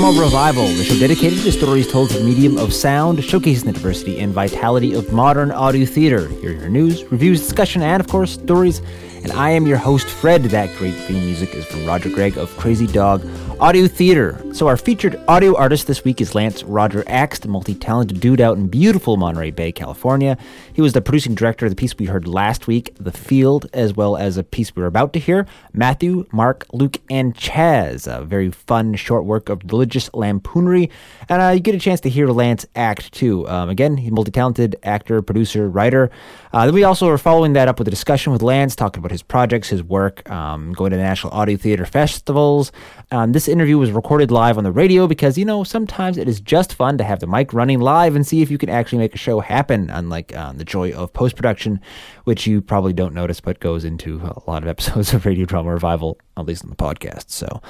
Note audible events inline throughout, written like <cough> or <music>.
Drama Revival, the show dedicated to stories told through the medium of sound, showcasing the diversity and vitality of modern audio theater. Here are your news, reviews, discussion, and of course, stories. And I am your host, Fred. That great theme music is from Roger Gregg of Crazy Dog Audio Theater. So, our featured audio artist this week is Lance Roger Axt, the multi talented dude out in beautiful Monterey Bay, California. He was the producing director of the piece we heard last week, The Field, as well as a piece we are about to hear Matthew, Mark, Luke, and Chaz. A very fun short work of religious lampoonery. And uh, you get a chance to hear Lance act too. Um, again, he's a multi talented actor, producer, writer. Uh, then we also are following that up with a discussion with Lance, talking about his projects, his work, um, going to the national audio theater festivals. Um, this interview was recorded live on the radio because, you know, sometimes it is just fun to have the mic running live and see if you can actually make a show happen, unlike um, the joy of post production, which you probably don't notice but goes into a lot of <laughs> episodes of Radio Drama Revival, at least on the podcast. So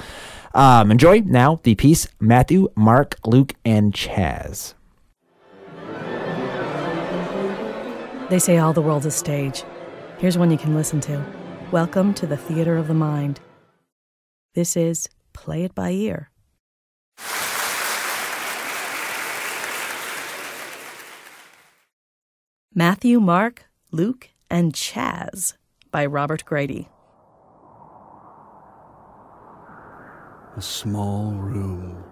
um, enjoy now the piece Matthew, Mark, Luke, and Chaz. They say all the world's a stage. Here's one you can listen to. Welcome to the Theater of the Mind. This is Play It By Ear. Matthew, Mark, Luke, and Chaz by Robert Grady. A small room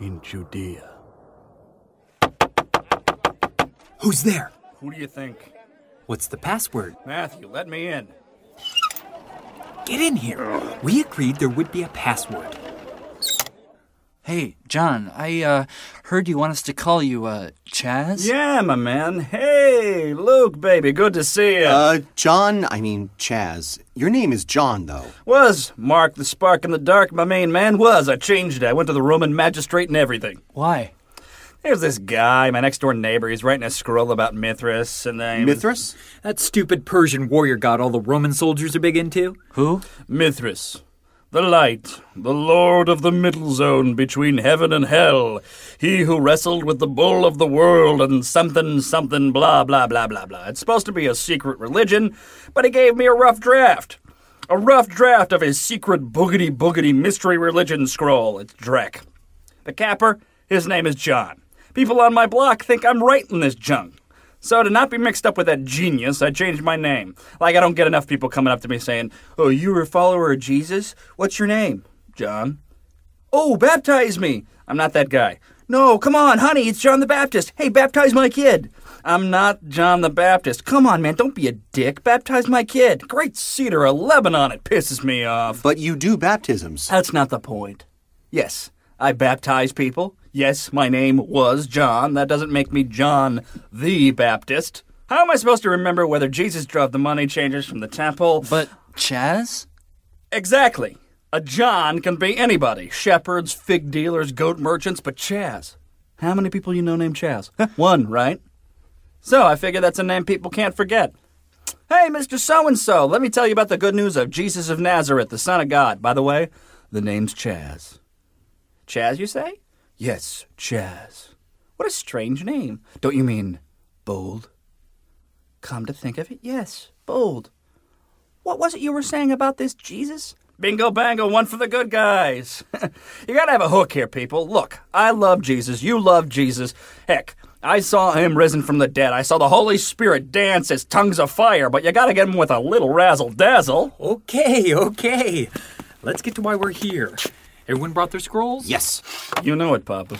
in Judea. Who's there? Who do you think? What's the password? Matthew, let me in. Get in here. We agreed there would be a password. Hey, John, I uh, heard you want us to call you uh, Chaz? Yeah, my man. Hey, Luke, baby, good to see you. Uh, John, I mean, Chaz. Your name is John, though. was Mark the Spark in the Dark, my main man? Was. I changed it. I went to the Roman magistrate and everything. Why? There's this guy, my next door neighbor. He's writing a scroll about Mithras, and then. Mithras? That stupid Persian warrior god all the Roman soldiers are big into? Who? Mithras. The light, the lord of the middle zone between heaven and hell. He who wrestled with the bull of the world and something, something, blah, blah, blah, blah, blah. It's supposed to be a secret religion, but he gave me a rough draft. A rough draft of his secret boogity boogity mystery religion scroll. It's Drek. The capper, his name is John. People on my block think I'm writing this junk. So to not be mixed up with that genius, I changed my name. Like I don't get enough people coming up to me saying, "Oh, you're a follower of Jesus? What's your name?" John. Oh, baptize me. I'm not that guy. No, come on, honey, it's John the Baptist. Hey, baptize my kid. I'm not John the Baptist. Come on, man, don't be a dick. Baptize my kid. Great cedar of Lebanon, it pisses me off. But you do baptisms. That's not the point. Yes, I baptize people. Yes, my name was John. That doesn't make me John the Baptist. How am I supposed to remember whether Jesus drove the money changers from the temple? But Chaz? Exactly. A John can be anybody shepherds, fig dealers, goat merchants, but Chaz. How many people you know named Chaz? One, right? So I figure that's a name people can't forget. Hey, Mr. So and so, let me tell you about the good news of Jesus of Nazareth, the Son of God. By the way, the name's Chaz. Chaz, you say? Yes, Chaz. What a strange name. Don't you mean bold? Come to think of it, yes, bold. What was it you were saying about this Jesus? Bingo bango, one for the good guys. <laughs> you gotta have a hook here, people. Look, I love Jesus. You love Jesus. Heck, I saw him risen from the dead. I saw the Holy Spirit dance as tongues of fire, but you gotta get him with a little razzle dazzle. Okay, okay. Let's get to why we're here. Everyone brought their scrolls? Yes. You know it, Papa.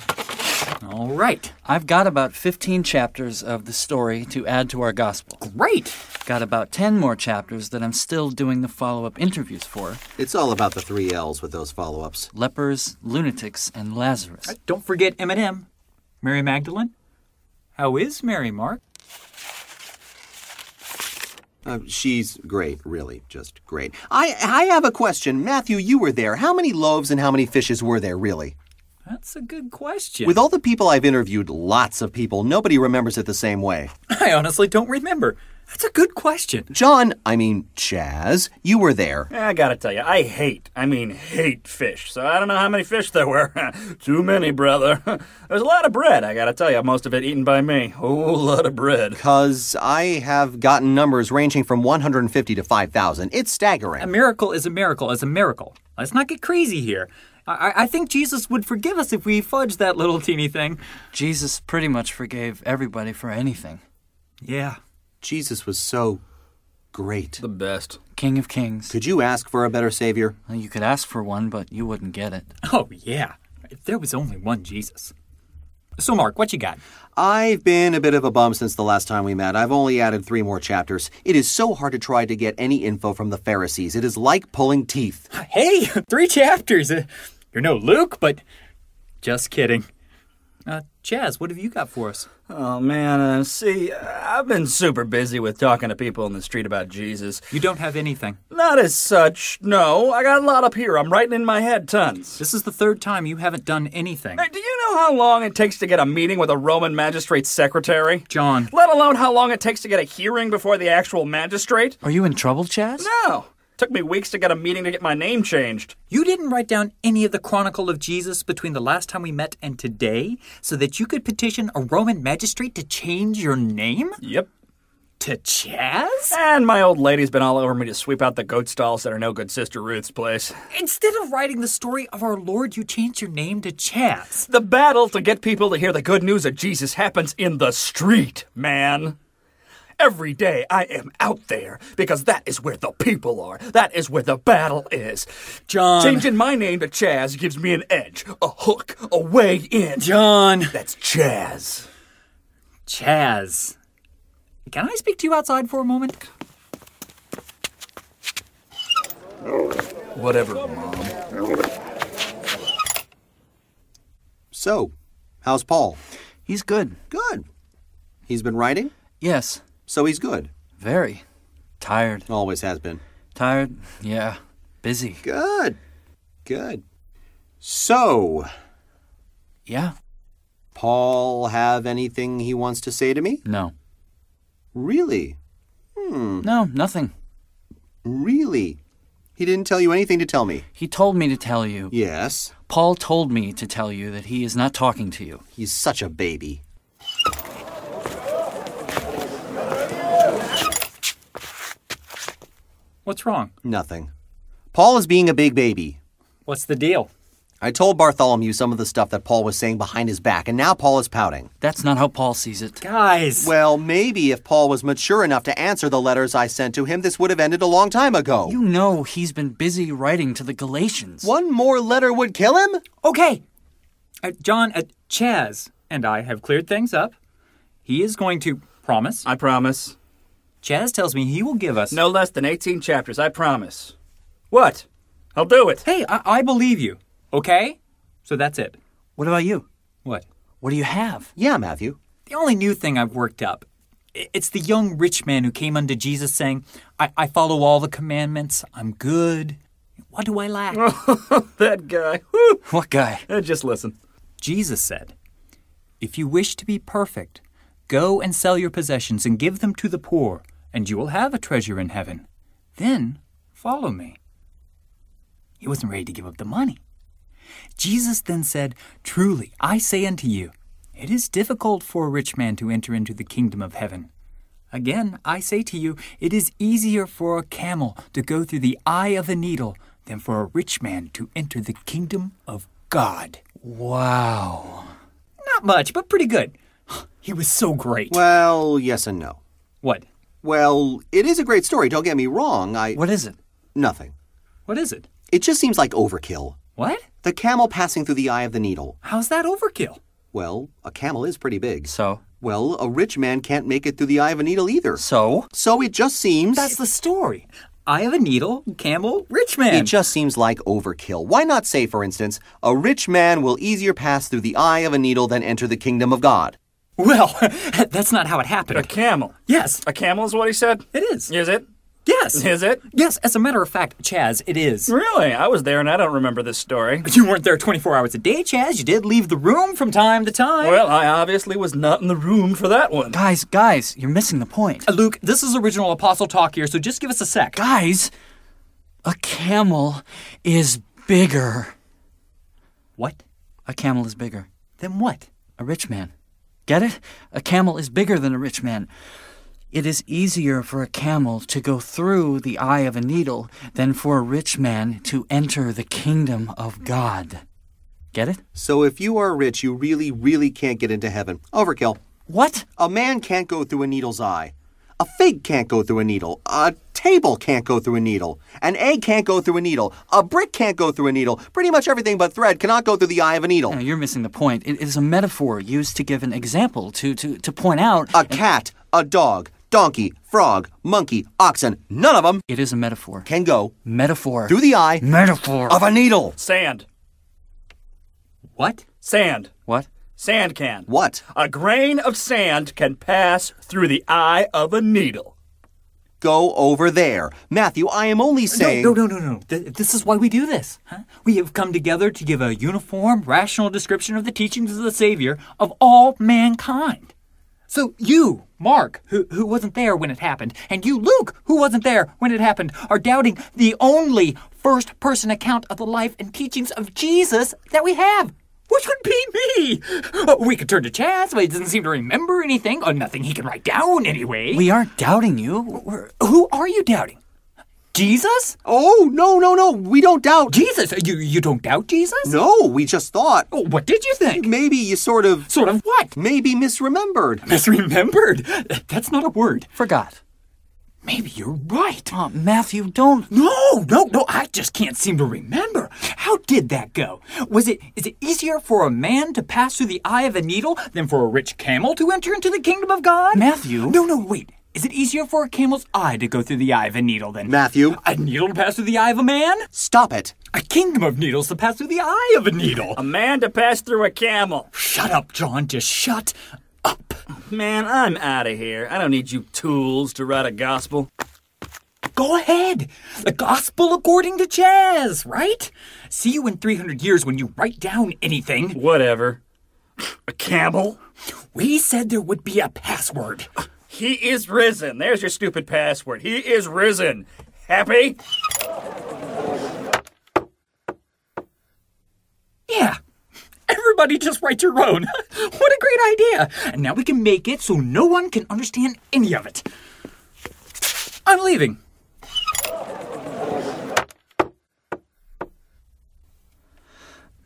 All right. I've got about 15 chapters of the story to add to our gospel. Great. Got about 10 more chapters that I'm still doing the follow up interviews for It's all about the three L's with those follow ups. lepers, lunatics, and Lazarus. Don't forget Eminem. Mary Magdalene. How is Mary, Mark? Uh, she's great, really, just great. I, I have a question. Matthew, you were there. How many loaves and how many fishes were there, really? That's a good question. With all the people I've interviewed, lots of people, nobody remembers it the same way. <laughs> I honestly don't remember. That's a good question. John, I mean, Chaz, you were there. Eh, I gotta tell you, I hate, I mean hate fish. So I don't know how many fish there were. <laughs> Too many, brother. <laughs> There's a lot of bread, I gotta tell you. Most of it eaten by me. <laughs> Whole lot of bread. Because I have gotten numbers ranging from 150 to 5,000. It's staggering. A miracle is a miracle is a miracle. Let's not get crazy here. I, I think Jesus would forgive us if we fudged that little teeny thing. Jesus pretty much forgave everybody for anything. Yeah. Jesus was so great. The best. King of Kings. Could you ask for a better savior? Well, you could ask for one, but you wouldn't get it. Oh, yeah. If there was only one Jesus. So, Mark, what you got? I've been a bit of a bum since the last time we met. I've only added three more chapters. It is so hard to try to get any info from the Pharisees. It is like pulling teeth. Hey, <laughs> three chapters. Uh, You're no Luke, but just kidding. Uh, Chaz, what have you got for us? Oh man, uh, see, I've been super busy with talking to people in the street about Jesus. You don't have anything. Not as such, no. I got a lot up here. I'm writing in my head tons. This is the third time you haven't done anything. Hey, do you know how long it takes to get a meeting with a Roman magistrate's secretary? John. Let alone how long it takes to get a hearing before the actual magistrate? Are you in trouble, Chaz? No. Took me weeks to get a meeting to get my name changed. You didn't write down any of the Chronicle of Jesus between the last time we met and today so that you could petition a Roman magistrate to change your name? Yep. To Chaz? And my old lady's been all over me to sweep out the goat stalls that are no good Sister Ruth's place. Instead of writing the story of our Lord, you changed your name to Chaz. The battle to get people to hear the good news of Jesus happens in the street, man. Every day I am out there because that is where the people are. That is where the battle is. John. Changing my name to Chaz gives me an edge, a hook, a way in. John. That's Chaz. Chaz. Can I speak to you outside for a moment? Whatever, Mom. So, how's Paul? He's good. Good. He's been writing, Yes. So he's good. Very. Tired. Always has been. Tired? Yeah. Busy. Good. Good. So, Yeah. Paul have anything he wants to say to me? No. Really? Hmm. No, nothing. Really? He didn't tell you anything to tell me? He told me to tell you. Yes. Paul told me to tell you that he is not talking to you. He's such a baby. What's wrong? Nothing. Paul is being a big baby. What's the deal? I told Bartholomew some of the stuff that Paul was saying behind his back, and now Paul is pouting. That's not how Paul sees it. Guys. Well, maybe if Paul was mature enough to answer the letters I sent to him, this would have ended a long time ago. You know he's been busy writing to the Galatians. One more letter would kill him? Okay. Uh, John, uh, Chaz and I have cleared things up. He is going to promise. I promise. Chaz tells me he will give us. No less than 18 chapters, I promise. What? I'll do it. Hey, I, I believe you. Okay? So that's it. What about you? What? What do you have? Yeah, Matthew. The only new thing I've worked up. It's the young rich man who came unto Jesus saying, I, I follow all the commandments. I'm good. What do I lack? <laughs> That guy. Whew. What guy? Uh, Just listen. Jesus said, If you wish to be perfect, go and sell your possessions and give them to the poor, and you will have a treasure in heaven. Then follow me. He wasn't ready to give up the money. Jesus then said, Truly, I say unto you, it is difficult for a rich man to enter into the kingdom of heaven. Again, I say to you, it is easier for a camel to go through the eye of a needle than for a rich man to enter the kingdom of God. Wow. Not much, but pretty good. <gasps> He was so great. Well, yes and no. What? Well, it is a great story, don't get me wrong. I. What is it? Nothing. What is it? It just seems like overkill. What? The camel passing through the eye of the needle. How's that overkill? Well, a camel is pretty big. So? Well, a rich man can't make it through the eye of a needle either. So? So it just seems. That's the story. Eye of a needle, camel, rich man. It just seems like overkill. Why not say, for instance, a rich man will easier pass through the eye of a needle than enter the kingdom of God? Well, <laughs> that's not how it happened. A camel. Yes, A camel is what he said? it is. Is it? Yes. Is it? Yes, as a matter of fact, Chaz, it is. Really? I was there and I don't remember this story. <laughs> You weren't there 24 hours a day, Chaz. You did leave the room from time to time. Well, I obviously was not in the room for that one. Guys, guys, you're missing the point. Uh, Luke, this is original apostle talk here, so just give us a sec. Guys, a camel is bigger. What? A camel is bigger. Than what? A rich man. Get it? A camel is bigger than a rich man. It is easier for a camel to go through the eye of a needle than for a rich man to enter the kingdom of God. Get it? So if you are rich, you really, really can't get into heaven. Overkill. What? A man can't go through a needle's eye. A fig can't go through a needle. A table can't go through a needle. An egg can't go through a needle. A brick can't go through a needle. Pretty much everything but thread cannot go through the eye of a needle. No, you're missing the point. It is a metaphor used to give an example, to, to, to point out. A cat, a dog, donkey, frog, monkey, oxen, none of them It is a metaphor. can go Metaphor. through the eye Metaphor. of a needle. Sand. What? Sand. What? Sand can. What? A grain of sand can pass through the eye of a needle. Go over there. Matthew, I am only saying. No, no, no, no, no. Th- this is why we do this. Huh? We have come together to give a uniform, rational description of the teachings of the Savior of all mankind. So you, Mark, who, who wasn't there when it happened, and you, Luke, who wasn't there when it happened, are doubting the only first person account of the life and teachings of Jesus that we have. Which would be me. Uh, We could turn to Chaz, but he doesn't seem to remember anything, or nothing he can write down anyway. We aren't doubting you. We're, Who are you doubting? Jesus? Oh, no, no, no. We don't doubt. Jesus? You you don't doubt Jesus? No, we just thought. Oh, What did you think? Maybe you sort of. Sort of what? Maybe misremembered. Misremembered. That's not a word. forgot. Maybe you're right. Oh, Matthew, don't. No, no, no. I just can't seem to remember. How did that go? Was it is it easier for a man to pass through the eye of a needle than for a rich camel to enter into the kingdom of God? Matthew. No, no, wait. Is it easier for a camel's eye to go through the eye of a needle than Matthew, a needle to pass through the eye of a man? stop it. A kingdom of needles to pass through the eye of a needle. A man to pass through a camel. Shut up, John. Just shut up. Man, I'm out of here. I don't need you tools to write a gospel. Go ahead. The gospel according to Chaz, right? See you in 300 years when you write down anything. Whatever. A camel? We said there would be a password. He is risen. There's your stupid password. He is risen. Happy? Yeah. Everybody just write your own. <laughs> what a great idea. And now we can make it so no one can understand any of it. I'm leaving.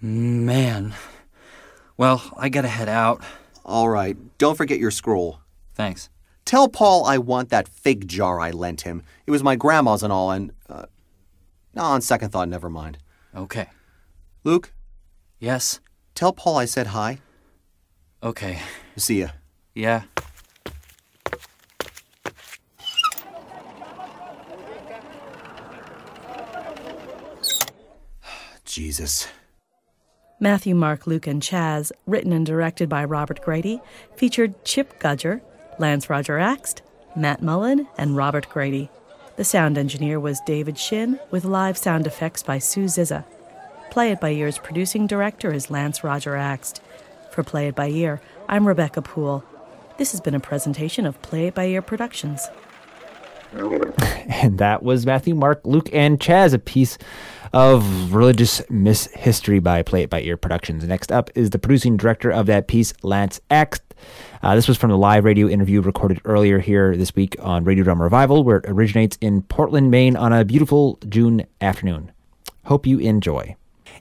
Man. Well, I gotta head out. All right, don't forget your scroll. Thanks. Tell Paul I want that fig jar I lent him. It was my grandma's and all, and. Uh, no, on second thought, never mind. Okay. Luke, Yes. Tell Paul I said hi. Okay. See ya. Yeah. <sighs> Jesus. Matthew, Mark, Luke, and Chaz, written and directed by Robert Grady, featured Chip Gudger, Lance Roger Axt, Matt Mullen, and Robert Grady. The sound engineer was David Shinn, with live sound effects by Sue Zizza. Play It By Ear's producing director is Lance Roger Axt. For Play It By Ear, I'm Rebecca Poole. This has been a presentation of Play It By Ear Productions. And that was Matthew, Mark, Luke, and Chaz, a piece of religious mishistory by Play It By Ear Productions. Next up is the producing director of that piece, Lance Axt. Uh, this was from the live radio interview recorded earlier here this week on Radio Drama Revival, where it originates in Portland, Maine on a beautiful June afternoon. Hope you enjoy.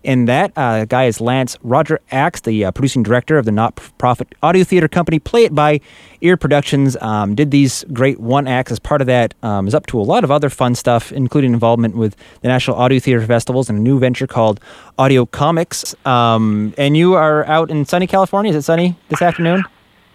And that uh, guy is Lance Roger Axt, the uh, producing director of the not-profit audio theater company Play It By Ear Productions. Um, did these great one acts as part of that. Um, is up to a lot of other fun stuff, including involvement with the National Audio Theater Festivals and a new venture called Audio Comics. Um, and you are out in sunny California. Is it sunny this afternoon?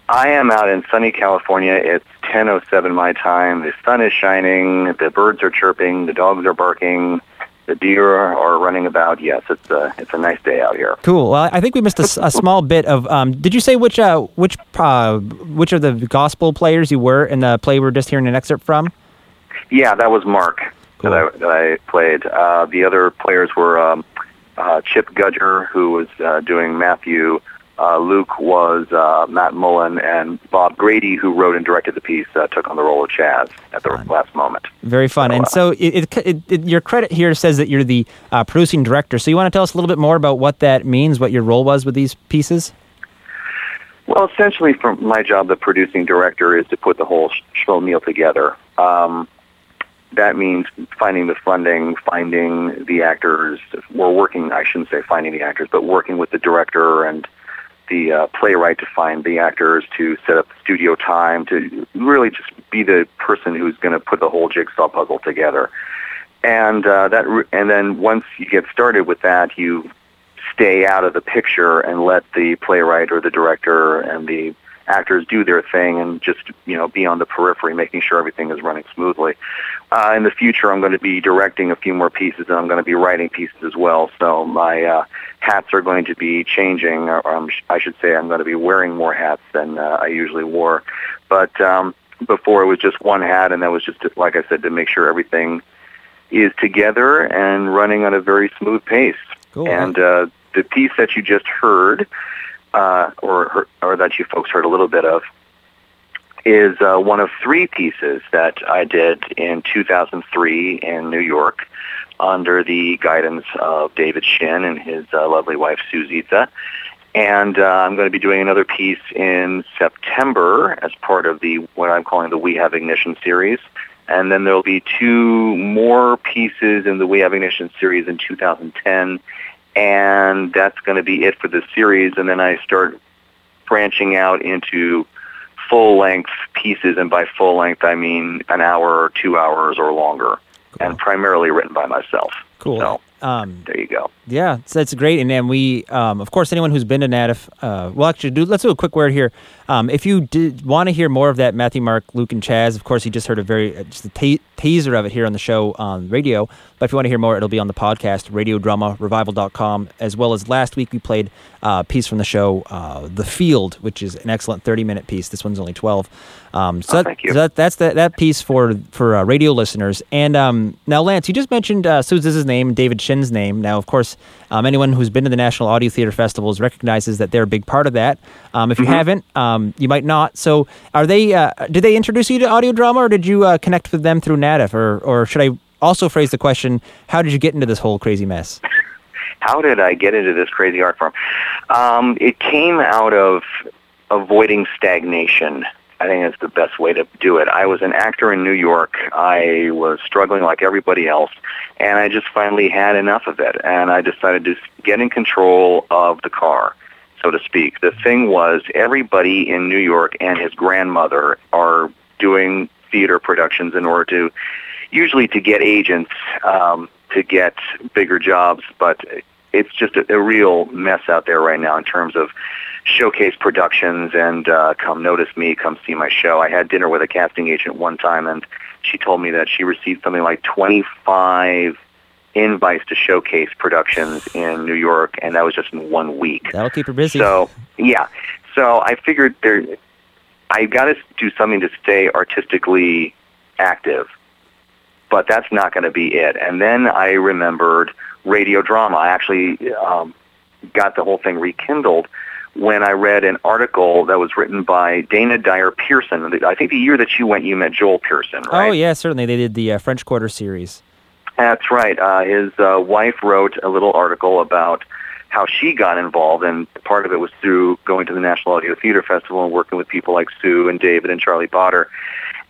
I am out in sunny California. It's 10:07 my time. The sun is shining. The birds are chirping. The dogs are barking. The deer are running about. Yes, it's a it's a nice day out here. Cool. Well, I think we missed a small bit of. Um, did you say which uh, which uh, which of the gospel players you were in the play we're just hearing an excerpt from? Yeah, that was Mark Cool. that I that I played. Uh, the other players were um, uh, Chip Gudger, who was uh, doing Matthew. Uh, Luke was uh, Matt Mullen, and Bob Grady, who wrote and directed the piece, uh, took on the role of Chaz at the last moment. Very fun. And so it, it, it, it, your credit here says that you're the uh, producing director. So you want to tell us a little bit more about what that means, what your role was with these pieces? Well, essentially, from my job, the producing director is to put the whole show meal together. Um, that means finding the funding, finding the actors, or working, I shouldn't say finding the actors, but working with the director and the uh, playwright to find the actors, to set up studio time, to really just be the person who's going to put the whole jigsaw puzzle together. And uh, that, and then once you get started with that, you stay out of the picture and let the playwright or the director and the actors do their thing and just you know be on the periphery, making sure everything is running smoothly. Uh, in the future, I'm going to be directing a few more pieces, and I'm going to be writing pieces as well. So my uh, hats are going to be changing, or um, I should say, I'm going to be wearing more hats than uh, I usually wore. But um, before, it was just one hat, and that was just like I said to make sure everything is together and running on a very smooth pace. Cool. And uh, the piece that you just heard uh, or or that you folks heard a little bit of, is uh, one of three pieces that I did in 2003 in New York under the guidance of David Shinn and his uh, lovely wife Sue Zizza. And uh, I'm going to be doing another piece in September as part of the what I'm calling the We Have Ignition series. And then there'll be two more pieces in the We Have Ignition series in 2010 and that's going to be it for the series. And then I start branching out into full length pieces, and by full length I mean an hour or two hours or longer, cool. and primarily written by myself. Cool. So, um, there you go. Yeah, so that's great. And then we, um, of course, anyone who's been to NATF, uh, well, actually, do let's do a quick word here. Um, if you did want to hear more of that, Matthew, Mark, Luke, and Chaz, of course, you just heard a very uh, just a teaser of it here on the show on radio. But if you want to hear more, it'll be on the podcast, radiodramarevival.com, as well as last week we played uh, a piece from the show, uh, The Field, which is an excellent 30 minute piece. This one's only 12. Um, so, oh, that, so that, that's that, that piece for for uh, radio listeners. And um, now, Lance, you just mentioned uh, Suze's name, David Shin's name. Now, of course, um, anyone who's been to the National Audio Theater Festivals recognizes that they're a big part of that. Um, if you mm-hmm. haven't, um, you might not. So, are they? Uh, did they introduce you to audio drama, or did you uh, connect with them through NATF, or or should I also phrase the question: How did you get into this whole crazy mess? <laughs> How did I get into this crazy art form? Um, it came out of avoiding stagnation. I think it's the best way to do it. I was an actor in New York. I was struggling like everybody else, and I just finally had enough of it. And I decided to get in control of the car, so to speak. The thing was, everybody in New York and his grandmother are doing theater productions in order to, usually to get agents, um, to get bigger jobs, but it's just a, a real mess out there right now in terms of showcase productions and uh, come notice me, come see my show. I had dinner with a casting agent one time, and she told me that she received something like 25 invites to showcase productions in New York, and that was just in one week. That'll keep her busy. So yeah, so I figured there, I got to do something to stay artistically active, but that's not going to be it. And then I remembered radio drama. I actually um, got the whole thing rekindled when I read an article that was written by Dana Dyer Pearson. I think the year that you went, you met Joel Pearson, right? Oh, yeah, certainly. They did the uh, French Quarter series. That's right. Uh, his uh, wife wrote a little article about how she got involved, and part of it was through going to the National Audio Theater Festival and working with people like Sue and David and Charlie Potter.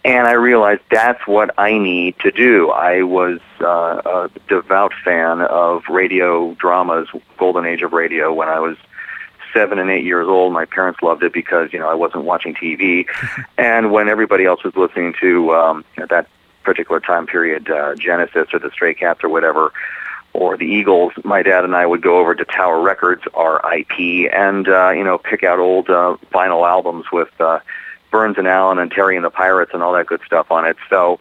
And I realized that's what I need to do. I was uh, a devout fan of radio dramas, golden age of radio, when I was seven and eight years old. My parents loved it because you know I wasn't watching TV, <laughs> and when everybody else was listening to um, at that particular time period, uh, Genesis or the Stray Cats or whatever, or the Eagles, my dad and I would go over to Tower Records, RIP, and uh, you know pick out old uh, vinyl albums with uh, Burns and Allen and Terry and the Pirates and all that good stuff on it. So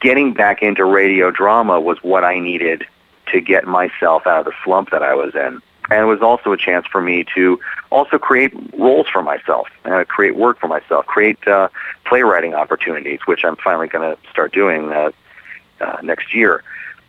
getting back into radio drama was what I needed to get myself out of the slump that I was in and it was also a chance for me to also create roles for myself, uh, create work for myself, create uh, playwriting opportunities, which I'm finally going to start doing uh, uh, next year.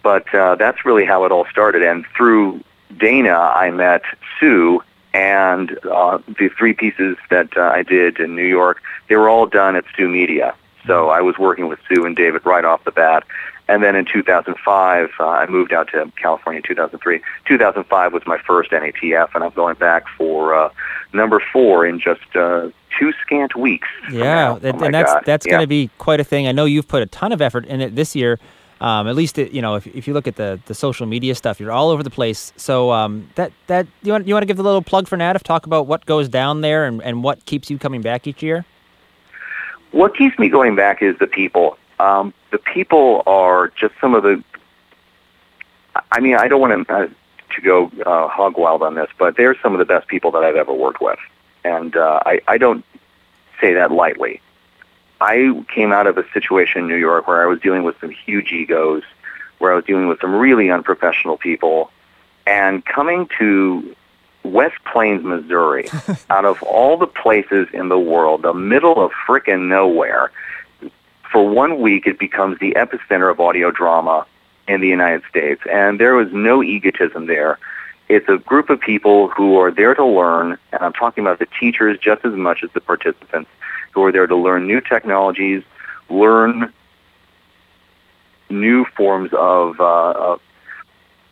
But uh, that's really how it all started. And through Dana, I met Sue, and uh, the three pieces that uh, I did in New York, they were all done at Sue Media. So I was working with Sue and David right off the bat, And then in 2005, uh, I moved out to California in 2003. 2005 was my first NATF, and I'm going back for uh, number four in just uh, two scant weeks. Yeah, Oh, and, that's God. that's Yeah. going to be quite a thing. I know you've put a ton of effort in it this year. Um, at least it, you know if, if you look at the, the social media stuff, you're all over the place. So um, that that you want you want to give the little plug for NATF? Talk about what goes down there and, and what keeps you coming back each year. What keeps me going back is the people. Um, the people are just some of the. I mean, I don't want to uh, to go uh, hog wild on this, but they're some of the best people that I've ever worked with, and uh, I, I don't say that lightly. I came out of a situation in New York where I was dealing with some huge egos, where I was dealing with some really unprofessional people, and coming to West Plains, Missouri, <laughs> out of all the places in the world, the middle of frickin' nowhere, for one week it becomes the epicenter of audio drama in the United States. And there was no egotism there. It's a group of people who are there to learn, and I'm talking about the teachers just as much as the participants, who are there to learn new technologies, learn new forms of, uh, of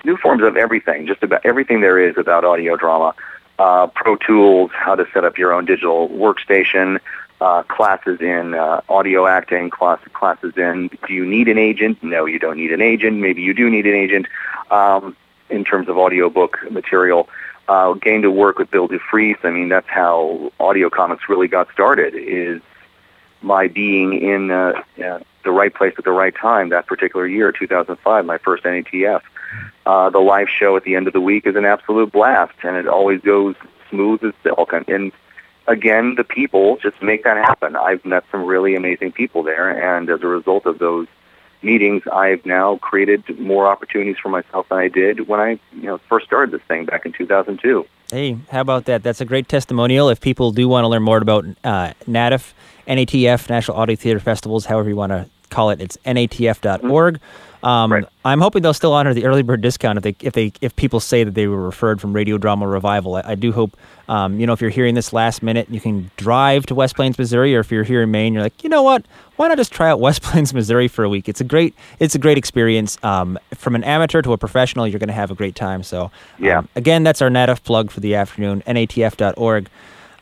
new forms of everything, just about everything there is about audio drama. Uh, Pro Tools, how to set up your own digital workstation, uh, classes in uh, audio acting, class, classes in do you need an agent? No, you don't need an agent. Maybe you do need an agent um, in terms of audiobook material. Uh, getting to work with Bill Dufris, I mean, that's how audio comics really got started, is my being in uh, uh, the right place at the right time that particular year, 2005, my first NATF. Uh, the live show at the end of the week is an absolute blast, and it always goes smooth as silk. And, and again, the people just make that happen. I've met some really amazing people there, and as a result of those meetings, I've now created more opportunities for myself than I did when I, you know, first started this thing back in 2002. Hey, how about that? That's a great testimonial. If people do want to learn more about uh, NATF, NATF, National Audio Theater Festivals, however you want to call it, it's natf.org. Um, Right. I'm hoping they'll still honor the early bird discount if they if they if people say that they were referred from Radio Drama Revival. I, I do hope um, you know if you're hearing this last minute, you can drive to West Plains, Missouri, or if you're here in Maine, you're like, you know what? Why not just try out <laughs> West Plains, Missouri for a week? It's a great it's a great experience. Um, from an amateur to a professional, you're going to have a great time. So um, Yeah. again, that's our NATF plug for the afternoon. natf.org.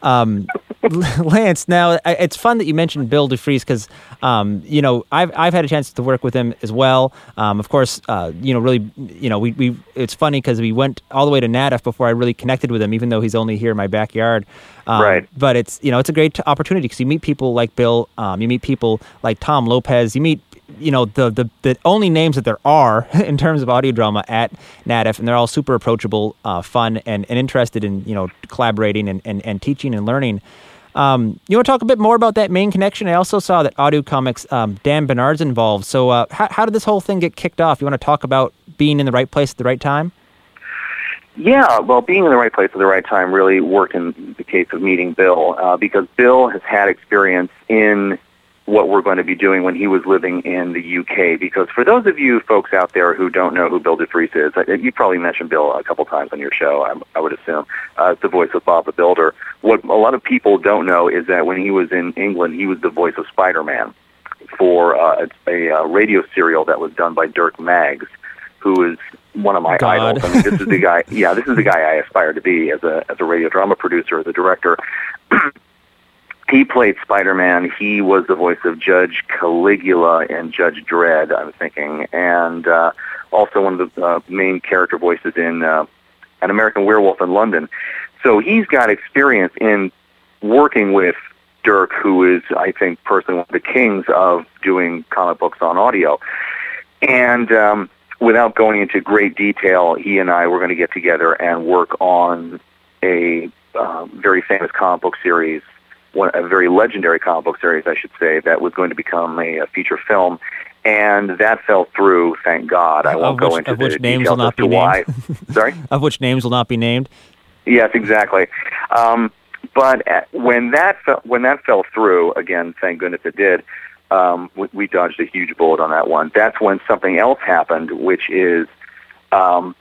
Um, <laughs> Lance, now it's fun that you mentioned Bill Dufris because um, you know I've I've had a chance to work with him as well. Um, of course, uh, you know really you know we we it's funny because we went all the way to NATF before I really connected with him, even though he's only here in my backyard. Um, Right. But it's you know it's a great opportunity because you meet people like Bill, um, you meet people like Tom Lopez, you meet you know the, the the only names that there are <laughs> in terms of audio drama at NATF, and they're all super approachable, uh, fun, and, and interested in you know collaborating and, and, and teaching and learning. Um, you want to talk a bit more about that Maine connection? I also saw that Audio Comics, um, Dan Bernard's involved. So, uh, how, how did this whole thing get kicked off? You want to talk about being in the right place at the right time? Yeah, well, being in the right place at the right time really worked in the case of meeting Bill uh, because Bill has had experience in what we're going to be doing when he was living in the UK. Because for those of you folks out there who don't know who Bill Dufris is, you probably mentioned Bill a couple times on your show, I, I would assume, uh, the voice of Bob the Builder. What a lot of people don't know is that when he was in England, he was the voice of Spider-Man for uh, a, a uh, radio serial that was done by Dirk Maggs, who is one of my God. idols. I mean, this is the guy. <laughs> Yeah, this is the guy I aspire to be as a as a radio drama producer, as a director. <clears throat> he played Spider-Man. He was the voice of Judge Caligula and Judge Dredd. I'm thinking, and uh, also one of the uh, main character voices in uh, An American Werewolf in London. So he's got experience in working with Dirk, who is, I think, personally one of the kings of doing comic books on audio. And um, without going into great detail, he and I were going to get together and work on a um, very famous comic book series, one, a very legendary comic book series, I should say, that was going to become a, a feature film. And that fell through, thank God. I won't go which- into of which names will not be why. <laughs> Sorry? Of which names will not be named. Yes, exactly. Um, but uh, when that fell, when that fell through, again, thank goodness it did. Um, we, we dodged a huge bullet on that one. That's when something else happened, which is um,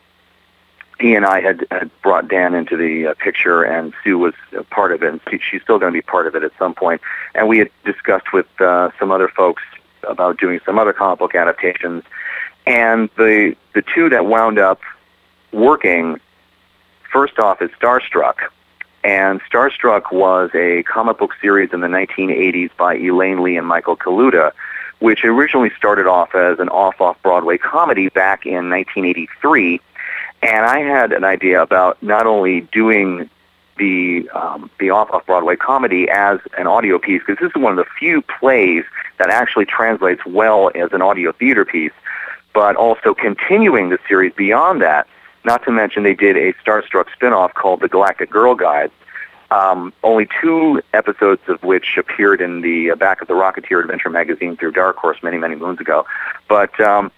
he and I had, had brought Dan into the uh, picture, and Sue was a part of it, and she, she's still going to be part of it at some point. And we had discussed with uh, some other folks about doing some other comic book adaptations. And the the two that wound up working first off is Starstruck. And Starstruck was a comic book series in the 1980s by Elaine Lee and Michael Kaluta, which originally started off as an off-off Broadway comedy back in 1983. And I had an idea about not only doing the um, the off Broadway comedy as an audio piece because this is one of the few plays that actually translates well as an audio theater piece, but also continuing the series beyond that. Not to mention they did a Starstruck spinoff called The Galactic Girl Guide. Um, only two episodes of which appeared in the uh, back of the Rocketeer Adventure magazine through Dark Horse many, many moons ago. But um,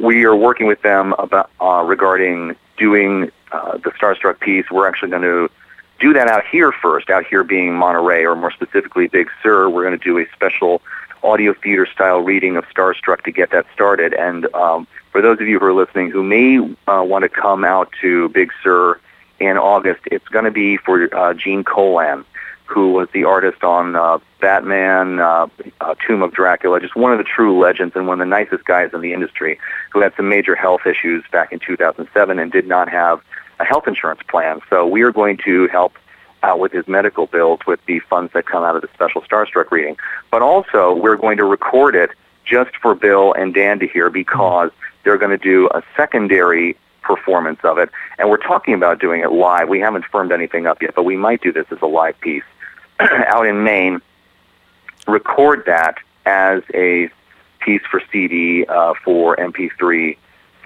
we are working with them about uh, regarding doing uh, the Starstruck piece. We're actually going to do that out here first, out here being Monterey, or more specifically Big Sur. We're going to do a special audio theater style reading of Starstruck to get that started. And um, for those of you who are listening who may uh, want to come out to Big Sur in August, it's going to be for uh, Gene Colan, who was the artist on uh, Batman, uh, uh, Tomb of Dracula, just one of the true legends and one of the nicest guys in the industry who had some major health issues back in 2007 and did not have a health insurance plan. So we are going to help out with his medical bills with the funds that come out of the special Starstruck reading. But also, we're going to record it just for Bill and Dan to hear because they're going to do a secondary performance of it. And we're talking about doing it live. We haven't firmed anything up yet, but we might do this as a live piece <clears throat> out in Maine. Record that as a piece for CD, uh, for MP3,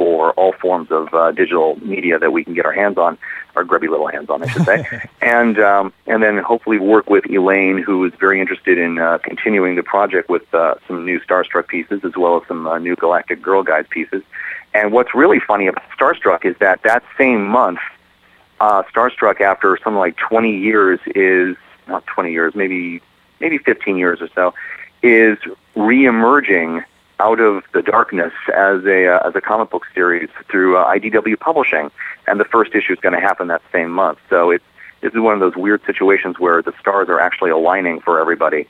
for all forms of uh, digital media that we can get our hands on, our grubby little hands on, I should say, <laughs> and um, and then hopefully work with Elaine, who is very interested in uh, continuing the project with uh, some new Starstruck pieces as well as some uh, new Galactic Girl Guides pieces. And what's really funny about Starstruck is that that same month, uh, Starstruck, after something like 20 years, is not 20 years, maybe maybe 15 years or so, is reemerging out of the darkness as a uh, as a comic book series through uh, IDW Publishing, and the first issue is going to happen that same month. So it's this is one of those weird situations where the stars are actually aligning for everybody.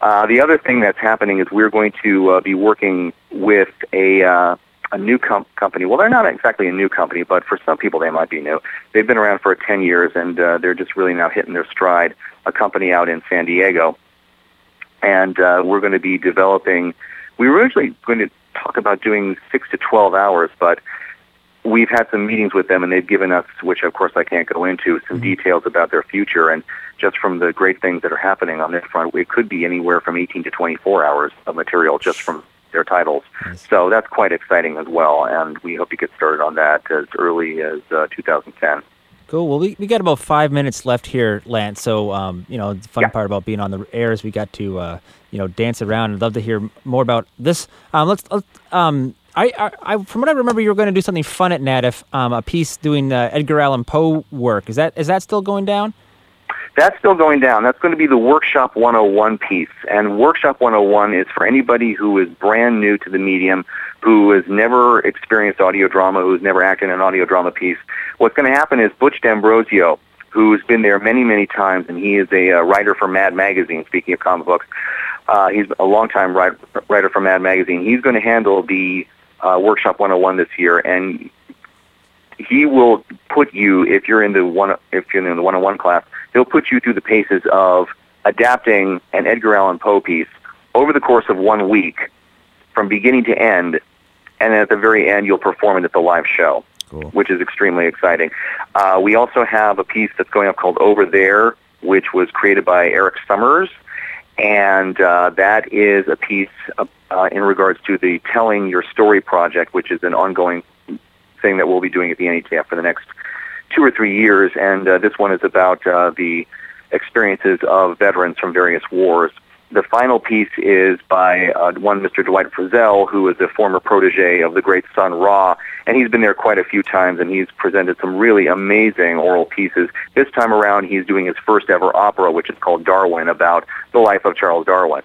Uh, the other thing that's happening is we're going to uh, be working with a uh, a new com- company. Well, they're not exactly a new company, but for some people they might be new. They've been around for 10 years, and uh, they're just really now hitting their stride. A company out in San Diego, and uh, we're going to be developing we were originally going to talk about doing six to 12 hours, but we've had some meetings with them and they've given us, which of course I can't go into, some mm-hmm. details about their future. And just from the great things that are happening on this front, it could be anywhere from 18 to 24 hours of material just from their titles. Nice. So that's quite exciting as well. And we hope to get started on that as early as uh, 2010. Cool. Well, we, we got about five minutes left here, Lance. So, um, you know, the fun yeah. part about being on the air is we got to, uh, you know, dance around. I'd love to hear more about this. Um, let's, let's um, I, I, I, from what I remember, you were going to do something fun at NATF, um, a piece doing uh, Edgar Allan Poe work. Is that is that still going down? That's still going down. That's going to be the Workshop 101 piece. And Workshop 101 is for anybody who is brand new to the medium, who has never experienced audio drama, who's never acted in an audio drama piece. What's going to happen is Butch D'Ambrosio, who's been there many, many times, and he is a uh, writer for Mad Magazine, speaking of comic books. Uh, he's a longtime writer, writer for Mad Magazine. He's going to handle the uh, Workshop 101 this year, and he will put you if you're in the one if you're in the 101 class he'll put you through the paces of adapting an Edgar Allan Poe piece over the course of one week from beginning to end, and then at the very end, you'll perform it at the live show, cool. which is extremely exciting. Uh, we also have a piece that's going up called Over There, which was created by Eric Summers, and uh, that is a piece uh, uh in regards to the Telling Your Story project, which is an ongoing thing that we'll be doing at the NATF for the next two or three years, and uh, this one is about uh, the experiences of veterans from various wars. The final piece is by uh, one Mr. Dwight Frizzell, who is a former protege of the great Sun Ra, and he's been there quite a few times, and he's presented some really amazing oral pieces. This time around, he's doing his first ever opera, which is called Darwin, about the life of Charles Darwin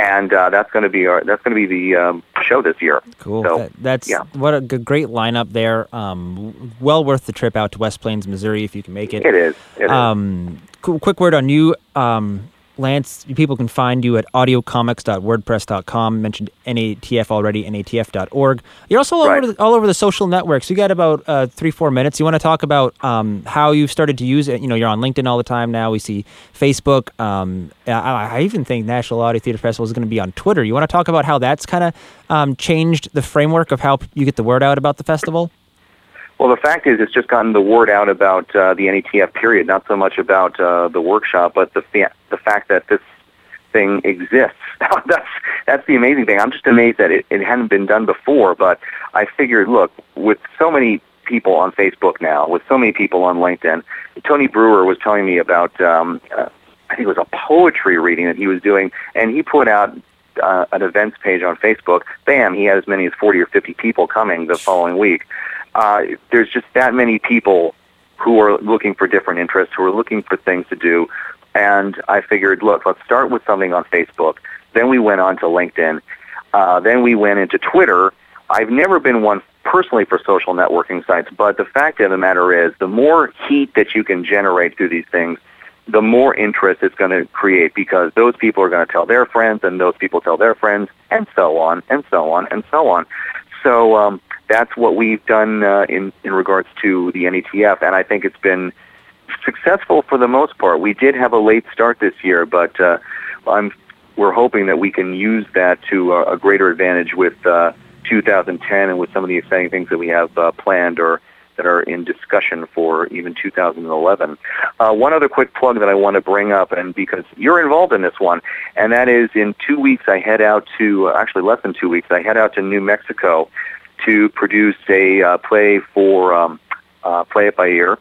and uh, that's going to be our, that's going to be the um, show this year. Cool. So, that, that's yeah. what a great lineup there. Um, well worth the trip out to West Plains, Missouri, if you can make it. It is. It um, is. Cool, quick word on you. Um, Lance, people can find you at audiocomics.wordpress.com. mentioned NATF already, natf.org. You're also all, Right. over, the, all over the social networks. You got about uh, three, four minutes. You want to talk about um, how you've started to use it? You know, you're on LinkedIn all the time now. We see Facebook. Um, I, I even think National Audio Theater Festival is going to be on Twitter. You want to talk about how that's kind of um, changed the framework of how you get the word out about the festival? Well, the fact is, it's just gotten the word out about uh, the NATF period, not so much about uh, the workshop, but the fa- the fact that this thing exists. <laughs> that's that's the amazing thing. I'm just amazed that it, it hadn't been done before. But I figured, look, with so many people on Facebook now, with so many people on LinkedIn, Tony Brewer was telling me about. Um, uh, I think it was a poetry reading that he was doing, and he put out uh, an events page on Facebook. Bam, he had as many as 40 or 50 people coming the following week. Uh, there's just that many people who are looking for different interests, who are looking for things to do. And I figured, look, let's start with something on Facebook. Then we went on to LinkedIn. Uh, then we went into Twitter. I've never been one personally for social networking sites, but the fact of the matter is, the more heat that you can generate through these things, the more interest it's going to create because those people are going to tell their friends, and those people tell their friends, and so on, and so on, and so on. So um, that's what we've done uh, in in regards to the NATF, and I think it's been successful for the most part. We did have a late start this year, but uh, I'm we're hoping that we can use that to uh, a greater advantage with uh, 2010 and with some of the exciting things that we have uh, planned or that are in discussion for even 2011. Uh, one other quick plug that I want to bring up, and because you're involved in this one, and that is in two weeks I head out to, uh, actually less than two weeks, I head out to New Mexico to produce a uh, play for um, uh, Play It By Ear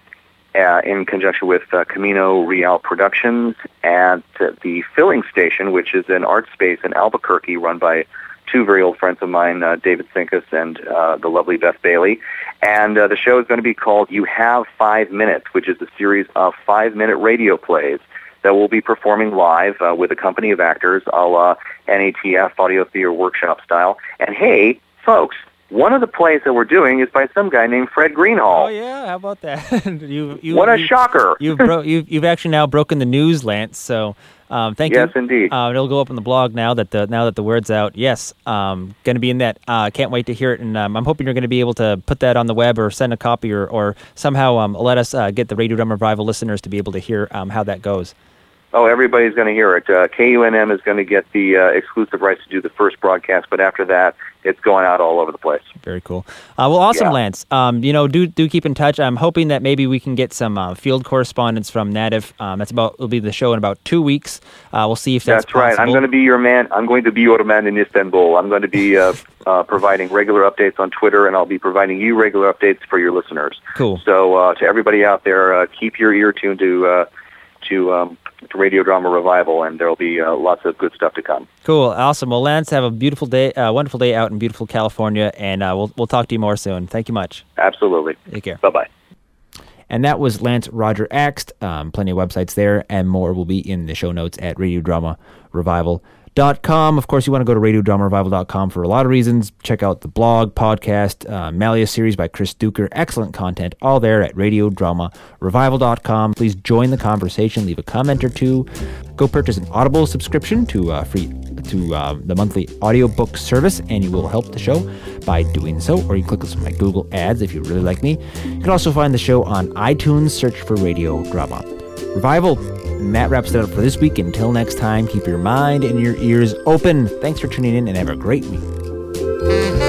uh, in conjunction with uh, Camino Real Productions at the Filling Station, which is an art space in Albuquerque run by two very old friends of mine, uh, David Sinkus and uh, the lovely Beth Bailey. And uh, the show is going to be called You Have Five Minutes, which is a series of five-minute radio plays that we'll be performing live uh, with a company of actors a la NATF Audio Theater Workshop style. And hey, folks, one of the plays that we're doing is by some guy named Fred Greenhalgh. Oh yeah, how about that? <laughs> you, you, What a you- shocker. <laughs> You've, bro- you've you've actually now broken the news, Lance. So um, thank Yes, you. Yes, indeed. Uh, it'll go up on the blog now that the now that the word's out. Yes, um, going to be in that. Uh, can't wait to hear it, and um, I'm hoping you're going to be able to put that on the web or send a copy or or somehow um, let us uh, get the Radio Drama Revival listeners to be able to hear um, how that goes. Oh, everybody's going to hear it. Uh, KUNM is going to get the uh, exclusive rights to do the first broadcast, but after that, it's going out all over the place. Very cool. Uh, well, awesome, Yeah. Lance. Um, you know, do do keep in touch. I'm hoping that maybe we can get some uh, field correspondence from Native. Um, that's about. It'll be the show in about two weeks. Uh, we'll see if that's, That's, right. I'm going to be your man. I'm going to be your man in Istanbul. I'm going to be uh, <laughs> uh, providing regular updates on Twitter, and I'll be providing you regular updates for your listeners. Cool. So uh, to everybody out there, uh, keep your ear tuned to uh, to, um, to Radio Drama Revival, and there'll be uh, lots of good stuff to come. Cool, awesome. Well, Lance, have a beautiful day, uh, wonderful day out in beautiful California, and uh, we'll we'll talk to you more soon. Thank you much. Absolutely. Take care. Bye bye. And that was Lance Roger Axt. Um, plenty of websites there, and more will be in the show notes at radiodramarevival.com. Of course, you want to go to radiodramarevival.com for a lot of reasons. Check out the blog, podcast, uh, Malia series by Chris Duker. Excellent content, all there at radiodramarevival.com. Please join the conversation, leave a comment or two. Go purchase an Audible subscription to uh, free to um, the monthly audiobook service, and you will help the show by doing so. Or you click on some of my Google ads if you really like me. You can also find the show on iTunes. Search for Radio Drama Revival. And that wraps it up for this week. Until next time, keep your mind and your ears open. Thanks for tuning in, and have a great week.